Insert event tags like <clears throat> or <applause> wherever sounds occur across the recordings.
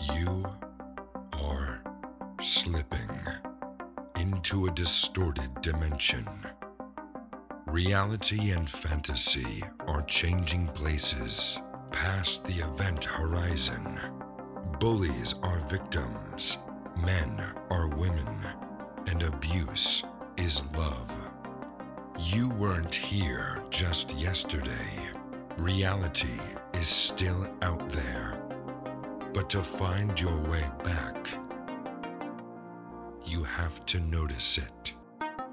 You are slipping into a distorted dimension. Reality and fantasy are changing places past the event horizon. Bullies are victims, men are women, and abuse is love. You weren't here just yesterday. Reality is still out there. But to find your way back, you have to notice it.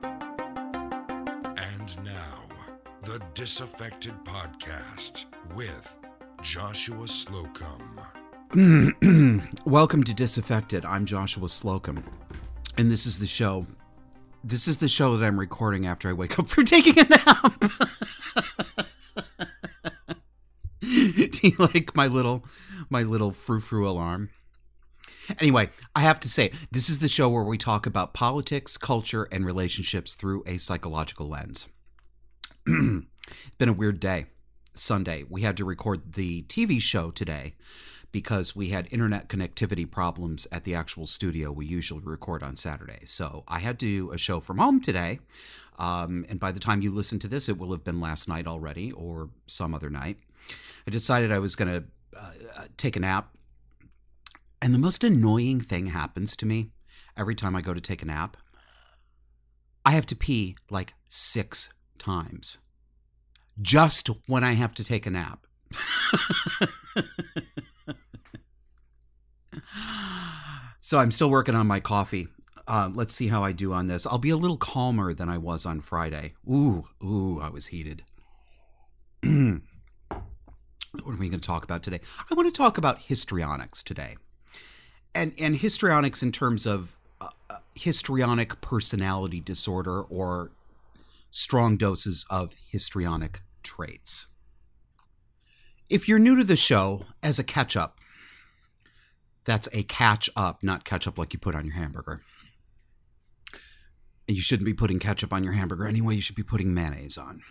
And now, the Disaffected Podcast with Joshua Slocum. <clears throat> Welcome to Disaffected. I'm Joshua Slocum, and this is the show. This is the show that I'm recording after I wake up from taking a nap. <laughs> Do you <laughs> like my little my little frou frou alarm? Anyway, I have to say, this is the show where we talk about politics, culture, and relationships through a psychological lens. it's <clears throat> been a weird day. Sunday. We had to record the TV show today because we had internet connectivity problems at the actual studio we usually record on Saturday. So I had to do a show from home today. Um, and by the time you listen to this, it will have been last night already or some other night. I decided I was going to uh, take a nap. And the most annoying thing happens to me every time I go to take a nap. I have to pee like six times just when I have to take a nap. so I'm still working on my coffee. Uh, let's see how I do on this. I'll be a little calmer than I was on Friday. Ooh, ooh, I was heated. <clears throat> what are we going to talk about today? I want to talk about histrionics today, and and histrionics in terms of uh, uh, histrionic personality disorder or strong doses of histrionic traits. If you're new to the show, as a catch up, that's a catch up, not ketchup like you put on your hamburger. And you shouldn't be putting ketchup on your hamburger anyway, you should be putting mayonnaise on.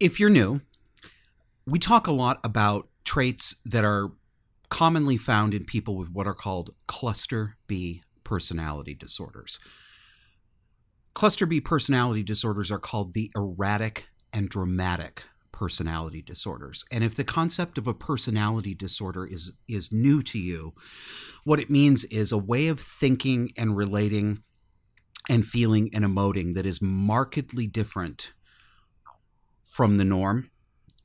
If you're new, we talk a lot about traits that are commonly found in people with what are called cluster B personality disorders. Cluster B personality disorders are called the erratic and dramatic personality disorders. And if the concept of a personality disorder is is new to you, what it means is a way of thinking and relating and feeling and emoting that is markedly different from the norm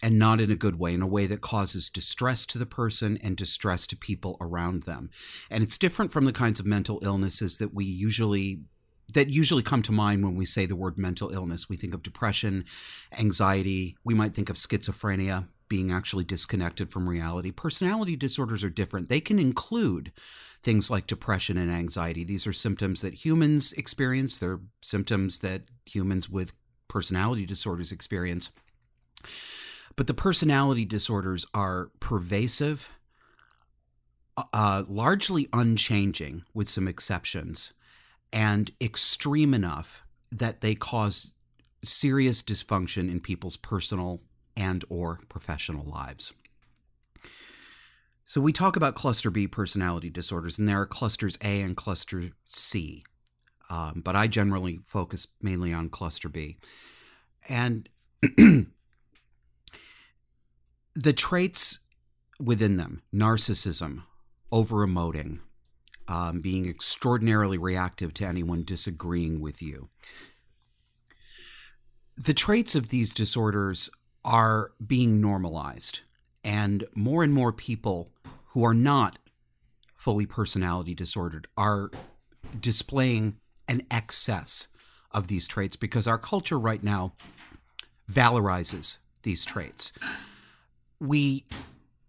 and not in a good way, in a way that causes distress to the person and distress to people around them. And it's different from the kinds of mental illnesses that we usually that usually come to mind when we say the word mental illness. We think of depression, anxiety, we might think of schizophrenia, being actually disconnected from reality. Personality disorders are different. They can include things like depression and anxiety. These are symptoms that humans experience, they're symptoms that humans with personality disorders experience. But the personality disorders are pervasive, uh, largely unchanging, with some exceptions and extreme enough that they cause serious dysfunction in people's personal and or professional lives. So we talk about cluster B personality disorders, and there are clusters A and cluster C, um, but I generally focus mainly on cluster B. And <clears throat> the traits within them narcissism, over emoting, um, being extraordinarily reactive to anyone disagreeing with you. The traits of these disorders are being normalized, and more and more people who are not fully personality disordered are displaying an excess of these traits because our culture right now valorizes these traits. We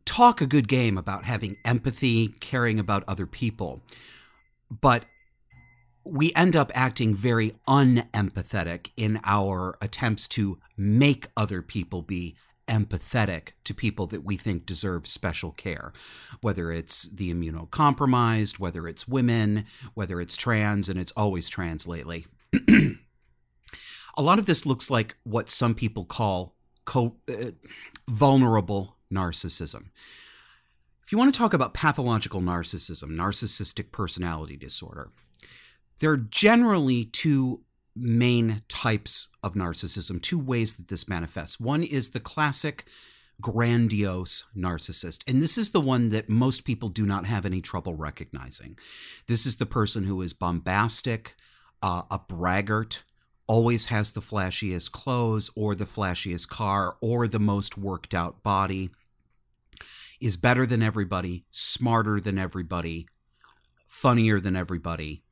talk a good game about having empathy, caring about other people, but we end up acting very unempathetic in our attempts to make other people be empathetic to people that we think deserve special care, whether it's the immunocompromised, whether it's women, whether it's trans, and it's always trans lately. <clears throat> a lot of this looks like what some people call co- uh, vulnerable narcissism. If you want to talk about pathological narcissism, narcissistic personality disorder, there are generally two main types of narcissism, two ways that this manifests. One is the classic grandiose narcissist. And this is the one that most people do not have any trouble recognizing. This is the person who is bombastic, uh, a braggart, always has the flashiest clothes or the flashiest car or the most worked out body, is better than everybody, smarter than everybody, funnier than everybody,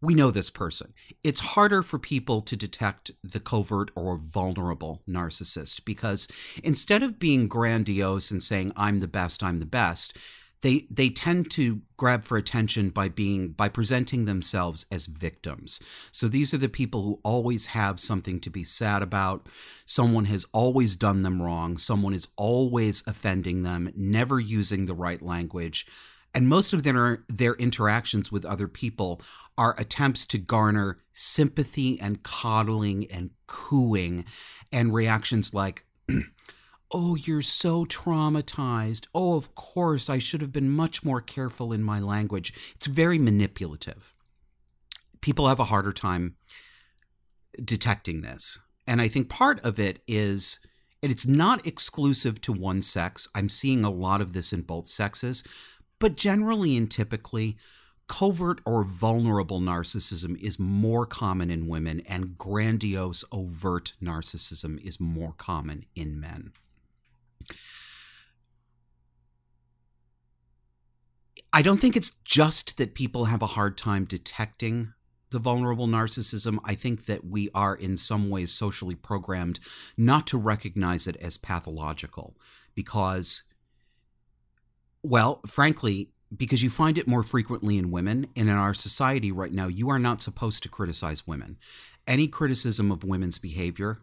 we know this person. It's harder for people to detect the covert or vulnerable narcissist because instead of being grandiose and saying I'm the best, I'm the best, they they tend to grab for attention by being by presenting themselves as victims. So these are the people who always have something to be sad about. Someone has always done them wrong, someone is always offending them, never using the right language and most of their their interactions with other people are attempts to garner sympathy and coddling and cooing and reactions like <clears throat> oh you're so traumatized. Oh of course i should have been much more careful in my language. It's very manipulative. People have a harder time detecting this. And i think part of it is and it's not exclusive to one sex. I'm seeing a lot of this in both sexes. But generally and typically, covert or vulnerable narcissism is more common in women, and grandiose, overt narcissism is more common in men. I don't think it's just that people have a hard time detecting the vulnerable narcissism. I think that we are in some ways socially programmed not to recognize it as pathological because well, frankly, because you find it more frequently in women, and in our society right now, you are not supposed to criticize women. Any criticism of women's behavior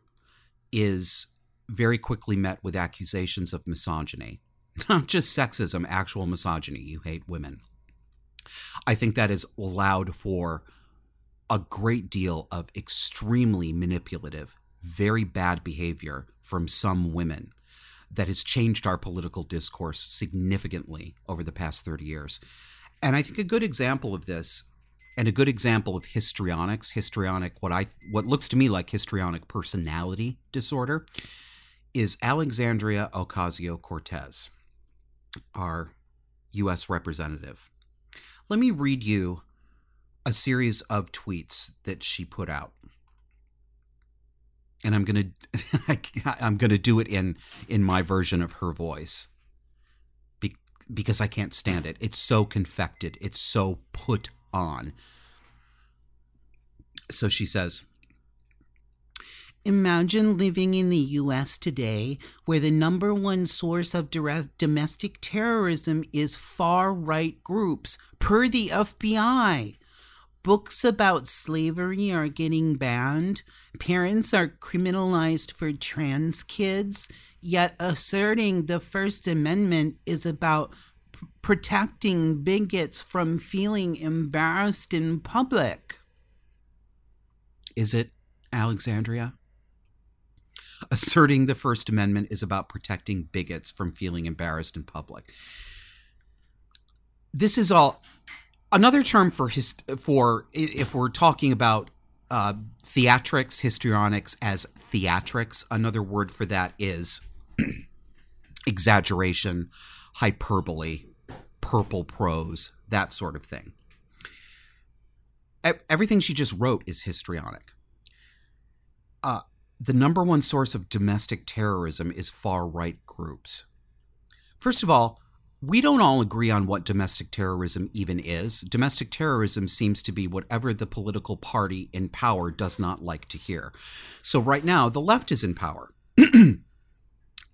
is very quickly met with accusations of misogyny. <laughs> Not just sexism, actual misogyny. You hate women. I think that is allowed for a great deal of extremely manipulative, very bad behavior from some women that has changed our political discourse significantly over the past 30 years. And I think a good example of this and a good example of histrionics, histrionic what I what looks to me like histrionic personality disorder is Alexandria Ocasio-Cortez, our US representative. Let me read you a series of tweets that she put out and I'm gonna <laughs> I'm gonna do it in in my version of her voice, Be- because I can't stand it. It's so confected. It's so put on. So she says. Imagine living in the US today where the number one source of domestic terrorism is far right groups, per the FBI books about slavery are getting banned, parents are criminalized for trans kids, yet asserting the First Amendment is about p- protecting bigots from feeling embarrassed in public. Is it, Alexandria? Asserting the First Amendment is about protecting bigots from feeling embarrassed in public. This is all another term for his for if we're talking about uh, theatrics, histrionics as theatrics, another word for that is <clears throat> exaggeration, hyperbole, purple prose, that sort of thing. Everything she just wrote is histrionic. Uh, the number one source of domestic terrorism is far right groups. First of all, we don't all agree on what domestic terrorism even is. Domestic terrorism seems to be whatever the political party in power does not like to hear. So right now, the left is in power. <clears throat>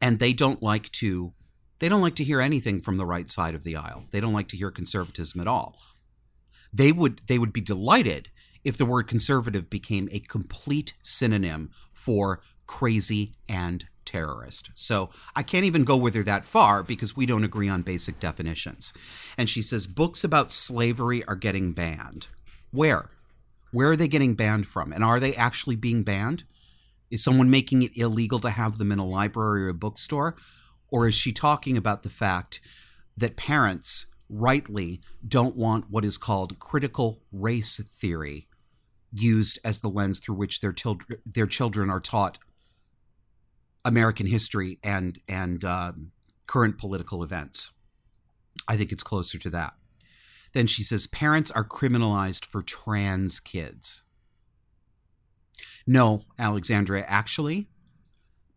and they don't like to they don't like to hear anything from the right side of the aisle. They don't like to hear conservatism at all. They would they would be delighted if the word conservative became a complete synonym for crazy and terrorist. So I can't even go with her that far because we don't agree on basic definitions. And she says books about slavery are getting banned. Where? Where are they getting banned from? And are they actually being banned? Is someone making it illegal to have them in a library or a bookstore? Or is she talking about the fact that parents rightly don't want what is called critical race theory used as the lens through which their, til- their children are taught American history and and um, current political events. I think it's closer to that. Then she says parents are criminalized for trans kids. No, Alexandria, actually,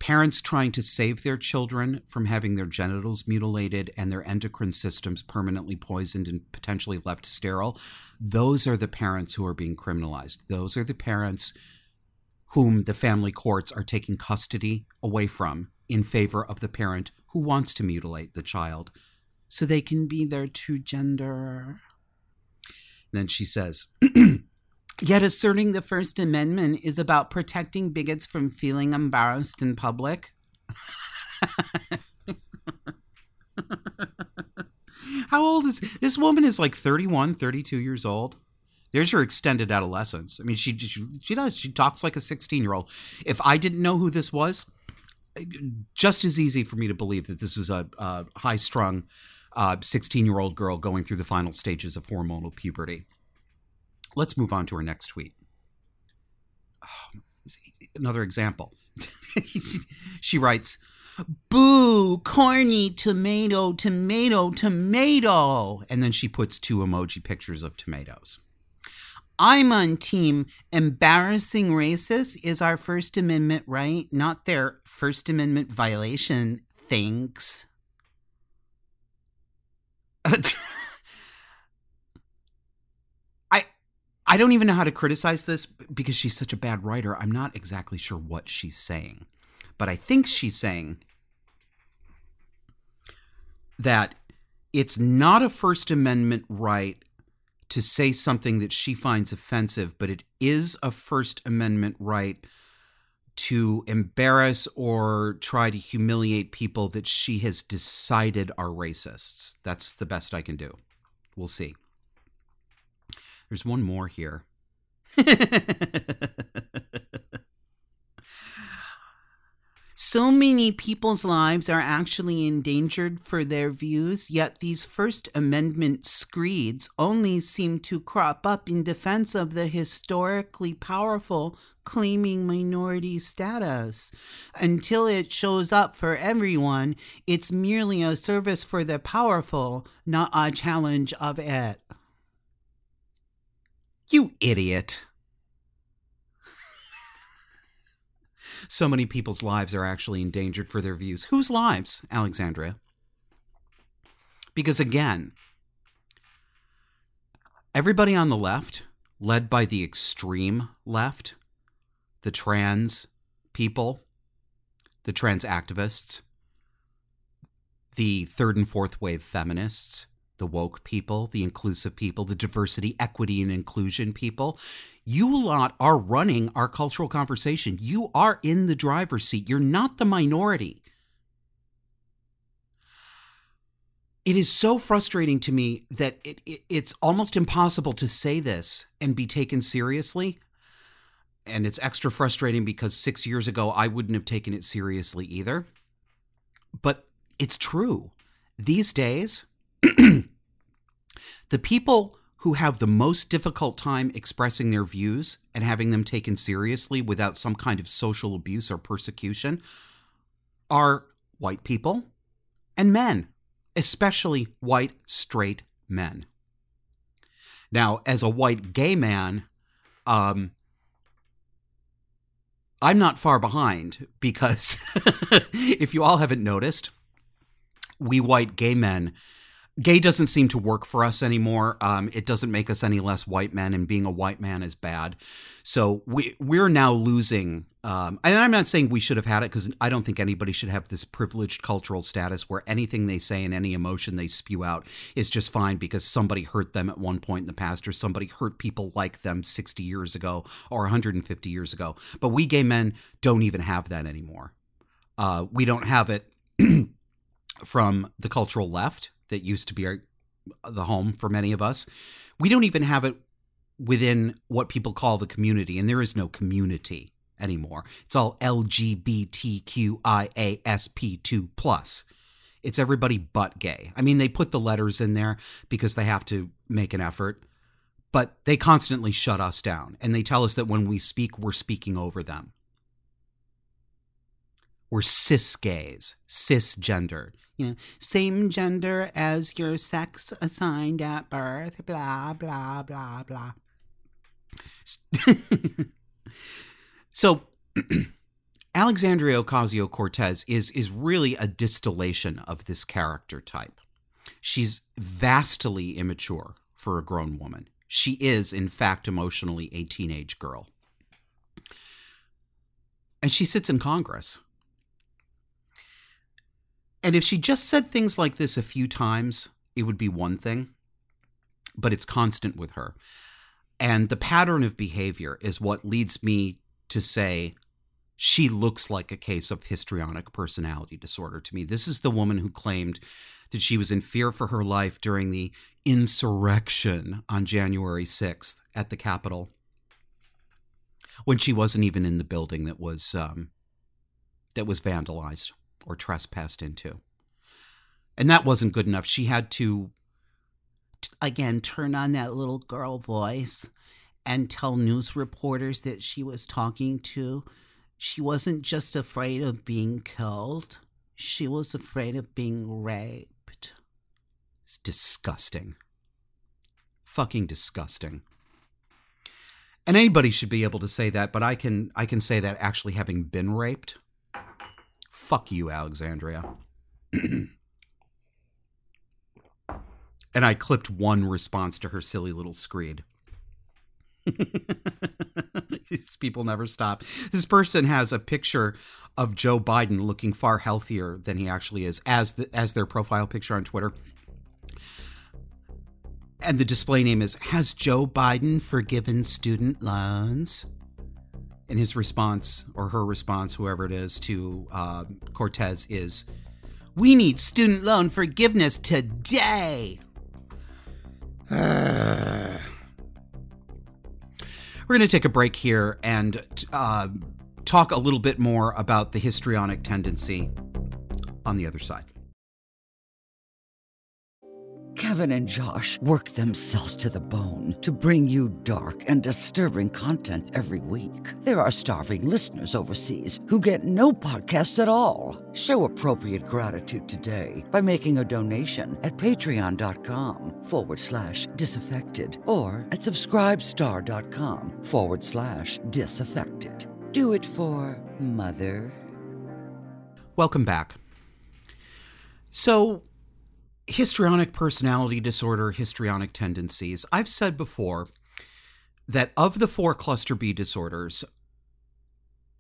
parents trying to save their children from having their genitals mutilated and their endocrine systems permanently poisoned and potentially left sterile, those are the parents who are being criminalized. Those are the parents whom the family courts are taking custody away from in favor of the parent who wants to mutilate the child so they can be their true gender. then she says, <clears throat> Yet asserting the First Amendment is about protecting bigots from feeling embarrassed in public. <laughs> How old is this woman? Is like 31, 32 years old. There's her extended adolescence. I mean, she she, she does. She talks like a 16 year old. If I didn't know who this was, just as easy for me to believe that this was a, a high strung 16 uh, year old girl going through the final stages of hormonal puberty. Let's move on to our next tweet. Oh, another example. <laughs> she writes, Boo, corny tomato, tomato, tomato. And then she puts two emoji pictures of tomatoes. I'm on team embarrassing racist is our First Amendment right, not their First Amendment violation. Thanks. <laughs> I I don't even know how to criticize this because she's such a bad writer. I'm not exactly sure what she's saying. But I think she's saying that it's not a First Amendment right to say something that she finds offensive, but it is a First Amendment right to embarrass or try to humiliate people that she has decided are racists. That's the best I can do. We'll see. There's one more here. <laughs> So many people's lives are actually endangered for their views, yet these First Amendment screeds only seem to crop up in defense of the historically powerful claiming minority status. Until it shows up for everyone, it's merely a service for the powerful, not a challenge of it. You idiot. so many people's lives are actually endangered for their views. Whose lives, Alexandria? Because again, everybody on the left, led by the extreme left, the trans people, the trans activists, the third and fourth wave feminists, the woke people, the inclusive people, the diversity, equity, and inclusion people. You lot are running our cultural conversation. You are in the driver's seat. You're not the minority. It is so frustrating to me that it, it, it's almost impossible to say this and be taken seriously. And it's extra frustrating because six years ago, I wouldn't have taken it seriously either. But it's true. These days, <clears throat> the people who have the most difficult time expressing their views and having them taken seriously without some kind of social abuse or persecution are white people and men, especially white straight men. Now, as a white gay man, um, I'm not far behind because <laughs> if you all haven't noticed, we white gay men gay doesn't seem to work for us anymore. Um, it doesn't make us any less white men, and being a white man is bad. So we we're now losing. Um, and I'm not saying we should have had it because I don't think anybody should have this privileged cultural status where anything they say and any emotion they spew out is just fine because somebody hurt them at one point in the past or somebody hurt people like them 60 years ago or 150 years ago. But we gay men don't even have that anymore. Uh, we don't have it <clears throat> from the cultural left that used to be our, the home for many of us. We don't even have it within what people call the community, and there is no community anymore. It's all LGBTQIASP2 plus. It's everybody but gay. I mean, they put the letters in there because they have to make an effort, but they constantly shut us down and they tell us that when we speak, we're speaking over them. We're cis gays, cisgender. You know, same gender as your sex assigned at birth, blah, blah, blah, blah. <laughs> so, <clears throat> Alexandria Ocasio Cortez is, is really a distillation of this character type. She's vastly immature for a grown woman. She is, in fact, emotionally a teenage girl. And she sits in Congress. And if she just said things like this a few times, it would be one thing, but it's constant with her. And the pattern of behavior is what leads me to say she looks like a case of histrionic personality disorder to me. This is the woman who claimed that she was in fear for her life during the insurrection on January 6th at the Capitol when she wasn't even in the building that was um, that was vandalized or trespassed into. And that wasn't good enough. She had to again turn on that little girl voice and tell news reporters that she was talking to she wasn't just afraid of being killed, she was afraid of being raped. It's disgusting. Fucking disgusting. And anybody should be able to say that, but I can I can say that actually having been raped. Fuck you, Alexandria. <clears throat> and I clipped one response to her silly little screed. <laughs> These people never stop. This person has a picture of Joe Biden looking far healthier than he actually is as the, as their profile picture on Twitter. And the display name is Has Joe Biden forgiven student loans? And his response, or her response, whoever it is, to uh, Cortez is We need student loan forgiveness today. <sighs> We're going to take a break here and uh, talk a little bit more about the histrionic tendency on the other side. Kevin and Josh work themselves to the bone to bring you dark and disturbing content every week. There are starving listeners overseas who get no podcasts at all. Show appropriate gratitude today by making a donation at patreon.com forward slash disaffected or at subscribestar.com forward slash disaffected. Do it for Mother. Welcome back. So, histrionic personality disorder, histrionic tendencies. I've said before that of the four cluster B disorders,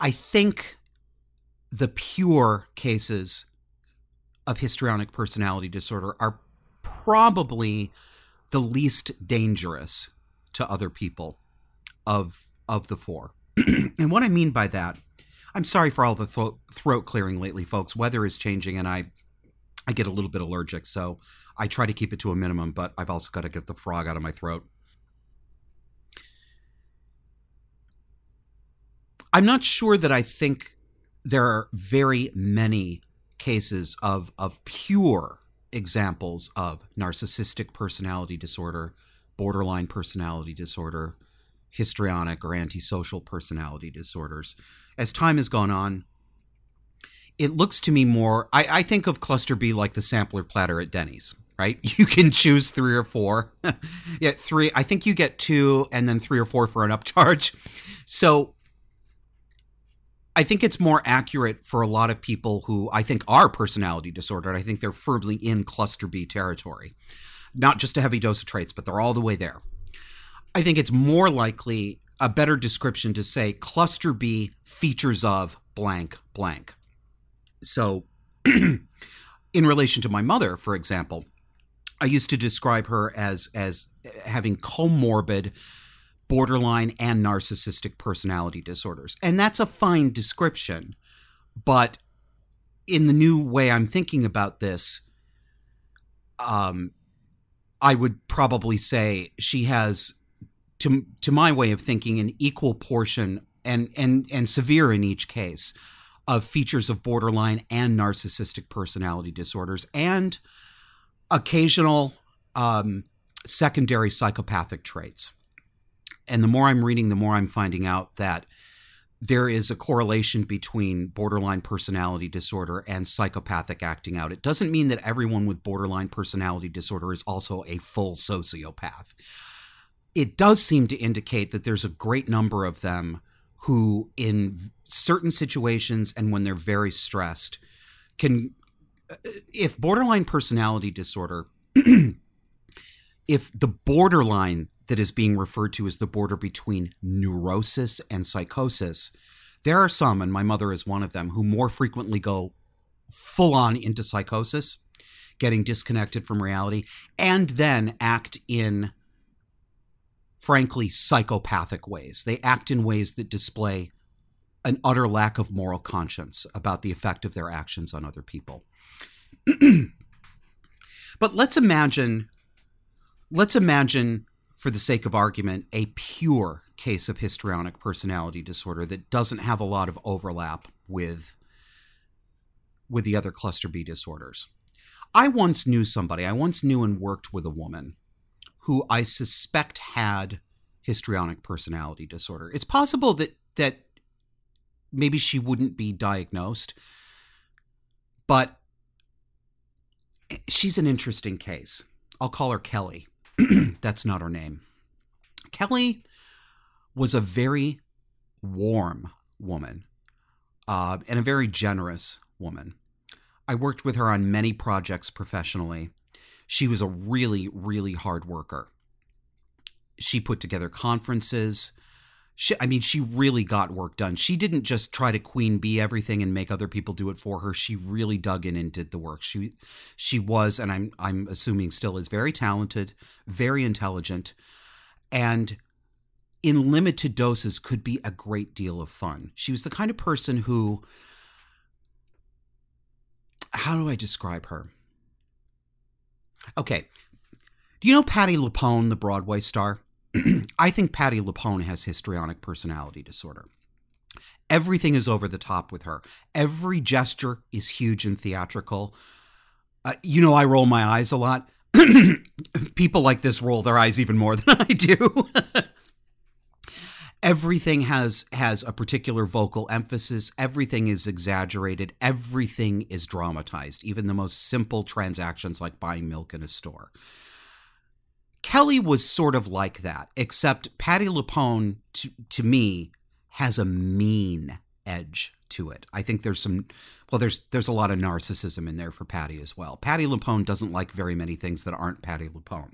I think the pure cases of histrionic personality disorder are probably the least dangerous to other people of of the four. <clears throat> and what I mean by that, I'm sorry for all the th- throat clearing lately, folks. Weather is changing, and I I get a little bit allergic, so I try to keep it to a minimum, but I've also got to get the frog out of my throat. I'm not sure that I think there are very many cases of of pure examples of narcissistic personality disorder, borderline personality disorder, histrionic or antisocial personality disorders. As time has gone on, it looks to me more I, I think of cluster b like the sampler platter at denny's right? <laughs> You can choose three or four. <laughs> Yeah three i think you get two and then three or four for an upcharge. <laughs> So i think it's more accurate for a lot of people who i think are personality disordered. I think they're firmly in cluster b territory. Not just a heavy dose of traits but they're all the way there. I think it's more likely a better description to say cluster b features of blank blank so, <clears throat> in relation to my mother, for example, I used to describe her as as having comorbid borderline and narcissistic personality disorders. And that's a fine description, but in the new way I'm thinking about this, um, I would probably say she has, to to my way of thinking, an equal portion and and and severe in each case of features of borderline and narcissistic personality disorders and occasional um, secondary psychopathic traits. And the more I'm reading, the more I'm finding out that there is a correlation between borderline personality disorder and psychopathic acting out. It doesn't mean that everyone with borderline personality disorder is also a full sociopath. It does seem to indicate that there's a great number of them who, in certain situations and when they're very stressed, can. Uh, if borderline personality disorder, <clears throat> if the borderline that is being referred to as the border between neurosis and psychosis. There are some, and my mother is one of them, who more frequently go full on into psychosis, getting disconnected from reality, and then act in, frankly, psychopathic ways. They act in ways that display an utter lack of moral conscience about the effect of their actions on other people. <clears throat> but let's imagine let's imagine for the sake of argument, a pure case of histrionic personality disorder that doesn't have a lot of overlap with with the other cluster B disorders. I once knew somebody, I once knew and worked with a woman who I suspect had histrionic personality disorder. It's possible that that maybe she wouldn't be diagnosed, but she's an interesting case. I'll call her Kelly. <clears throat> That's not her name. Kelly was a very warm woman uh, and a very generous woman. I worked with her on many projects professionally. She was a really, really hard worker. She put together conferences. She, I mean, she really got work done. She didn't just try to queen bee everything and make other people do it for her. She really dug in and did the work. She, she was, and I'm, I'm assuming still is very talented, very intelligent, and in limited doses could be a great deal of fun. She was the kind of person who, how do I describe her? Okay. Do you know Patti LuPone, the Broadway star? <clears throat> I think Patti LuPone has histrionic personality disorder. Everything is over the top with her. Every gesture is huge and theatrical. Uh, you know, I roll my eyes a lot. <clears throat> People like this roll their eyes even more <laughs> than I do. <laughs> everything has has a particular vocal emphasis everything is exaggerated everything is dramatized even the most simple transactions like buying milk in a store Kelly was sort of like that, except Patti LuPone, to, to me, has a mean edge to it. I think there's some, well, there's there's a lot of narcissism in there for Patti as well. Patti LuPone doesn't like very many things that aren't Patti LuPone.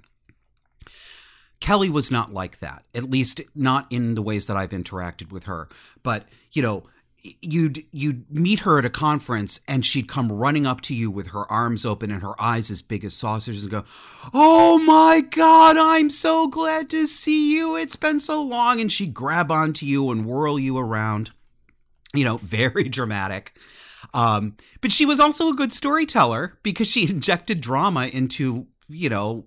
Kelly was not like that, at least not in the ways that I've interacted with her. But you know, you'd you'd meet her at a conference and she'd come running up to you with her arms open and her eyes as big as saucers and go oh my god i'm so glad to see you. It's been so long. And she'd grab onto you and whirl you around you know <laughs> very dramatic. Um, but she was also a good storyteller because she injected drama into you know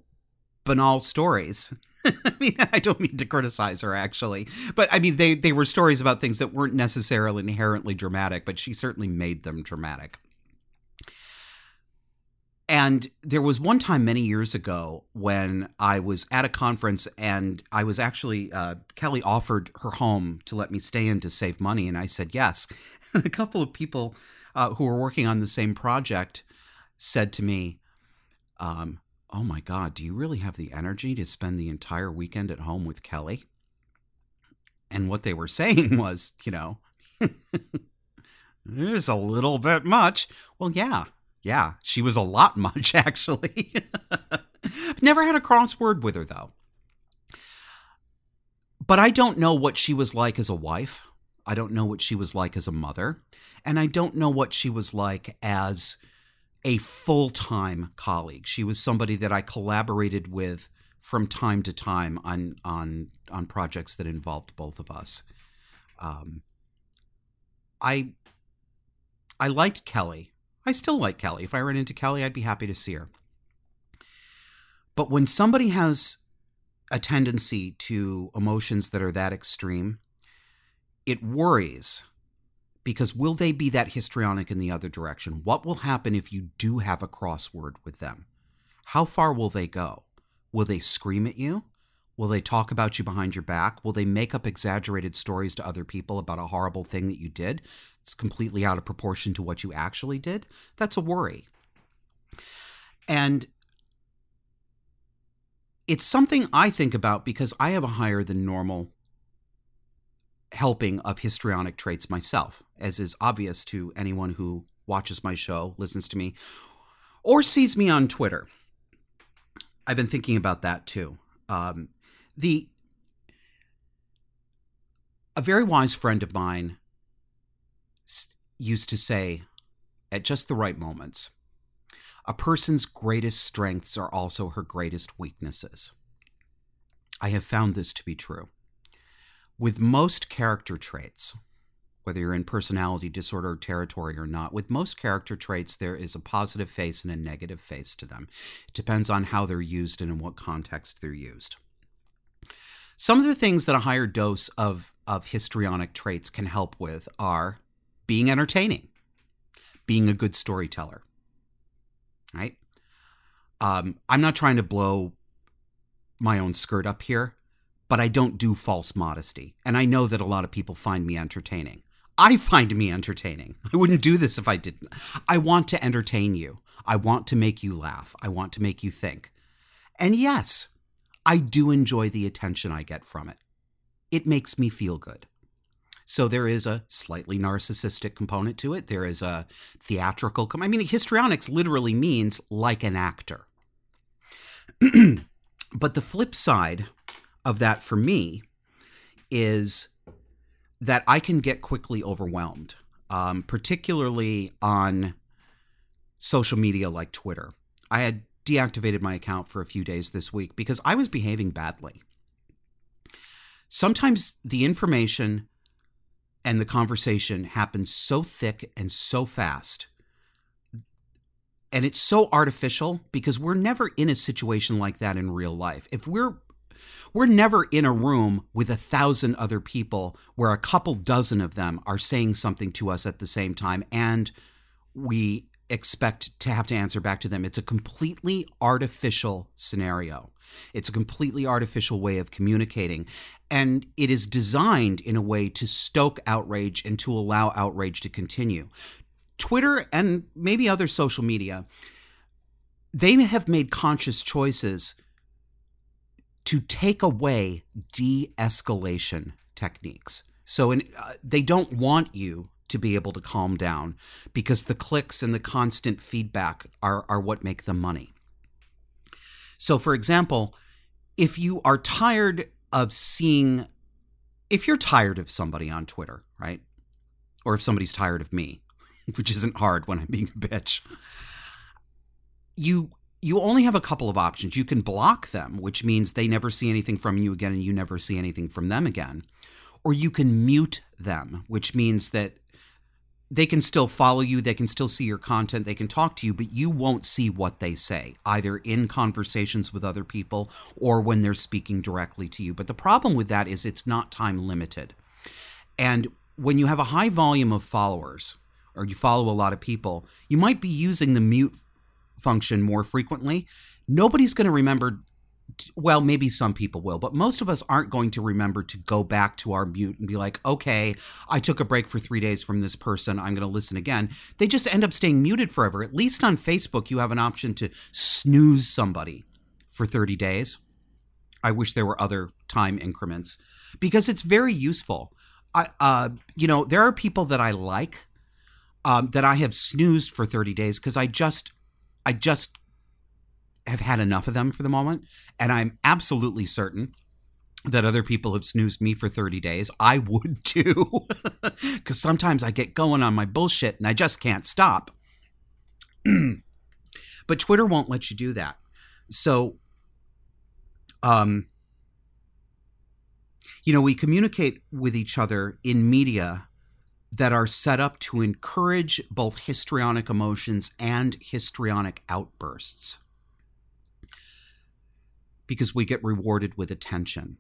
banal stories <laughs> I mean, I don't mean to criticize her actually, but I mean they they were stories about things that weren't necessarily inherently dramatic, but she certainly made them dramatic. And there was one time many years ago when I was at a conference and I was actually, uh, Kelly offered her home to let me stay in to save money. And I said yes. <laughs> And a couple of people uh, who were working on the same project said to me, um, oh my God, do you really have the energy to spend the entire weekend at home with Kelly? And what they were <laughs> saying was, you know, <laughs> there's a little bit much. Well, yeah, yeah, she was a lot <laughs> much, actually. Never had a crossword with her, though. But I don't know what she was like as a wife. I don't know what she was like as a mother. And I don't know what she was like as a full time colleague. She was somebody that I collaborated with from time to time on on on projects that involved both of us. Um, I I liked Kelly. I still like Kelly. If I ran into Kelly, I'd be happy to see her. But when somebody has a tendency to emotions that are that extreme, it worries Because will they be that histrionic in the other direction? What will happen if you do have a crossword with them? How far will they go? Will they scream at you? Will they talk about you behind your back? Will they make up exaggerated stories to other people about a horrible thing that you did? It's completely out of proportion to what you actually did. That's a worry. And it's something I think about because I have a higher than normal helping of histrionic traits myself, as is obvious to anyone who watches my show, listens to me, or sees me on Twitter. I've been thinking about that too. Um, the a very wise friend of mine used to say, at just the right moments, a person's greatest strengths are also her greatest weaknesses. I have found this to be true. With most character traits, whether you're in personality disorder territory or not, with most character traits, there is a positive face and a negative face to them. It depends on how they're used and in what context they're used. Some of the things that a higher dose of, of histrionic traits can help with are being entertaining, being a good storyteller, right? Um, I'm not trying to blow my own skirt up here, but I don't do false modesty. And I know that a lot of people find me entertaining. I find me entertaining. I wouldn't do this if I didn't. I want to entertain you. I want to make you laugh. I want to make you think. And yes, I do enjoy the attention I get from it. It makes me feel good. So there is a slightly narcissistic component to it. There is a theatrical. Com- I mean, histrionics literally means like an actor. <clears throat> but the flip side of that for me is that I can get quickly overwhelmed, um, particularly on social media like Twitter. I had deactivated my account for a few days this week because I was behaving badly. Sometimes the information and the conversation happens so thick and so fast. And it's so artificial because we're never in a situation like that in real life. If we're we're never in a room with a thousand other people where a couple dozen of them are saying something to us at the same time and we expect to have to answer back to them. It's a completely artificial scenario. It's a completely artificial way of communicating. And it is designed in a way to stoke outrage and to allow outrage to continue. Twitter and maybe other social media, they have made conscious choices to take away de escalation techniques. So in, uh, they don't want you to be able to calm down because the clicks and the constant feedback are, are what make them money. So, for example, if you are tired of seeing, if you're tired of somebody on Twitter, right? Or if somebody's tired of me, <laughs> which isn't hard when I'm being a bitch, you you only have a couple of options. You can block them, which means they never see anything from you again and you never see anything from them again. Or you can mute them, which means that they can still follow you, they can still see your content, they can talk to you, but you won't see what they say, either in conversations with other people or when they're speaking directly to you. But the problem with that is it's not time limited. And when you have a high volume of followers, or you follow a lot of people, you might be using the mute function more frequently. Nobody's going to remember well, maybe some people will, but most of us aren't going to remember to go back to our mute and be like, okay, I took a break for three days from this person. I'm going to listen again. They just end up staying muted forever. At least on Facebook, you have an option to snooze somebody for 30 days. I wish there were other time increments because it's very useful. I, uh, you know, there are people that I like um, that I have snoozed for 30 days because I just, I just have had enough of them for the moment. And I'm absolutely certain that other people have snoozed me for 30 days. I would <laughs> too. <laughs> Because sometimes I get going on my bullshit and I just can't stop. <clears throat> but Twitter won't let you do that. So, um, you know, we communicate with each other in media that are set up to encourage both histrionic emotions and histrionic outbursts because we get rewarded with attention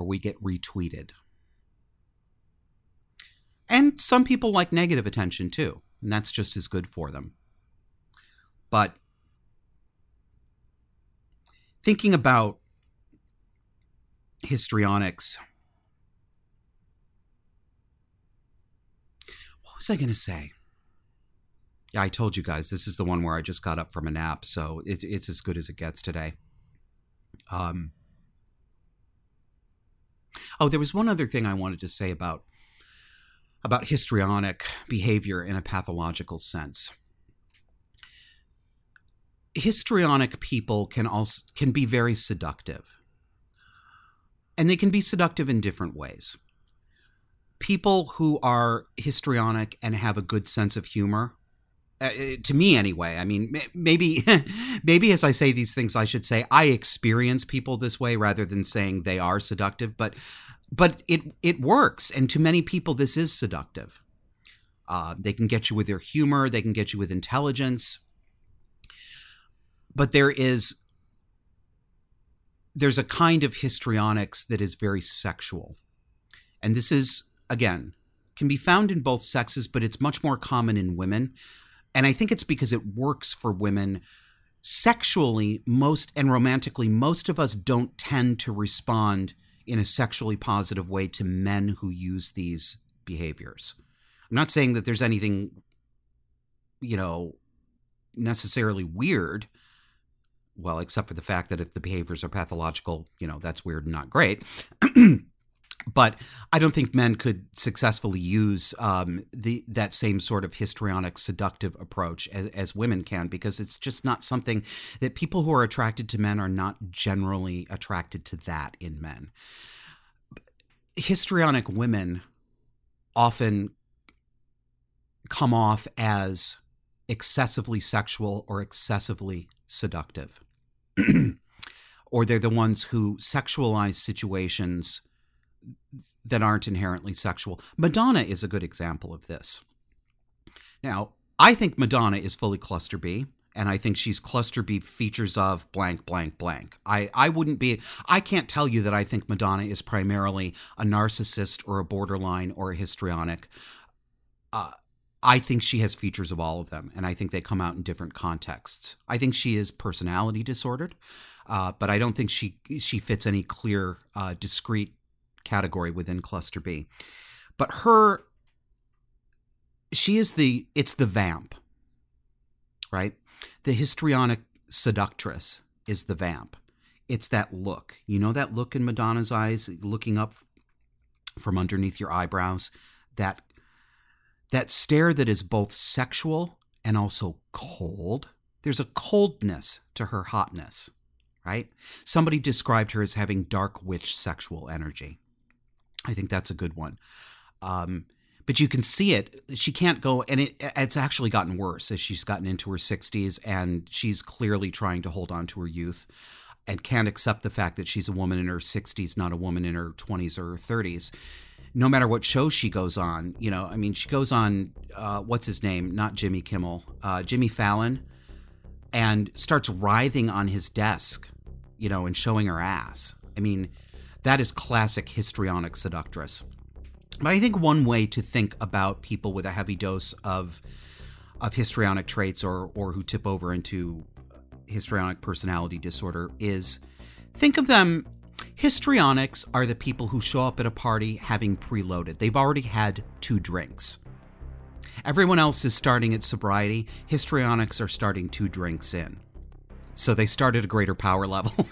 or we get retweeted. And some people like negative attention too, and that's just as good for them. But thinking about histrionics, what was I going to say? Yeah, I told you guys this is the one where I just got up from a nap, so it's it's as good as it gets today. Um. Oh, there was one other thing I wanted to say about about histrionic behavior in a pathological sense. Histrionic people can also can be very seductive. And they can be seductive in different ways. People who are histrionic and have a good sense of humor uh, to me anyway i mean maybe <laughs> maybe as i say these things i should say i experience people this way rather than saying they are seductive but but it it works. And to many people this is seductive. Uh, they can get you with their humor they can get you with intelligence but there is there's a kind of histrionics that is very sexual. And this is again can be found in both sexes but it's much more common in women and I think it's because it works for women sexually most and romantically most of us don't tend to respond in a sexually positive way to men who use these behaviors. I'm not saying that there's anything you know necessarily weird well except for the fact that if the behaviors are pathological, you know, that's weird and not great. <clears throat> but I don't think men could successfully use um, the that same sort of histrionic, seductive approach as, as, women can, because it's just not something that people who are attracted to men are not generally attracted to that in men. Histrionic women often come off as excessively sexual or excessively seductive. <clears throat> or they're the ones who sexualize situations that aren't inherently sexual. Madonna is a good example of this. Now, I think Madonna is fully cluster B, and I think she's cluster B features of blank, blank, blank. I, I wouldn't be, I can't tell you that I think Madonna is primarily a narcissist or a borderline or a histrionic. Uh, I think she has features of all of them, and I think they come out in different contexts. I think she is personality disordered, uh, but I don't think she she fits any clear, uh, discrete category within cluster B. But her she is the it's the vamp. Right? The histrionic seductress is the vamp. It's that look. You know that look in Madonna's eyes looking up from underneath your eyebrows, that that stare that is both sexual and also cold. There's a coldness to her hotness, right? Somebody described her as having dark witch sexual energy. I think that's a good one. Um, but you can see it. She can't go, and it, it's actually gotten worse as she's gotten into her 60s, and she's clearly trying to hold on to her youth and can't accept the fact that she's a woman in her 60s, not a woman in her 20s or her 30s. No matter what show she goes on, you know, I mean, she goes on, uh, what's his name? Not Jimmy Kimmel, uh, Jimmy Fallon, and starts writhing on his desk, you know, and showing her ass. I mean, that is classic histrionic seductress. But I think one way to think about people with a heavy dose of of histrionic traits or or who tip over into histrionic personality disorder is think of them histrionics are the people who show up at a party having preloaded. They've already had two drinks. Everyone else is starting at sobriety. Histrionics are starting two drinks in. So they start at a greater power level.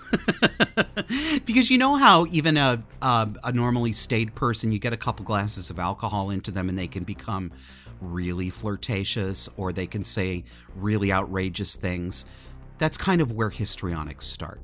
<laughs> because you know how even a, a, a normally staid person, you get a couple glasses of alcohol into them and they can become really flirtatious or they can say really outrageous things. That's kind of where histrionics start.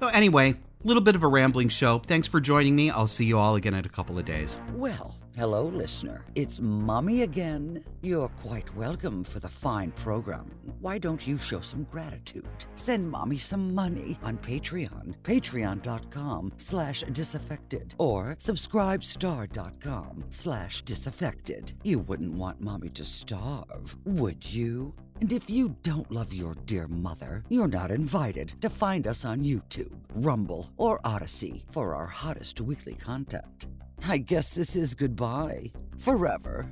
So anyway, a little bit of a rambling show. Thanks for joining me. I'll see you all again in a couple of days. Well, hello, listener. It's Mommy again. You're quite welcome for the fine program. Why don't you show some gratitude? Send Mommy some money on Patreon, patreon.com slash disaffected, or subscribestar.com slash disaffected. You wouldn't want Mommy to starve, would you? And if you don't love your dear mother, you're not invited to find us on YouTube, Rumble, or Odysee for our hottest weekly content. I guess this is goodbye. Forever.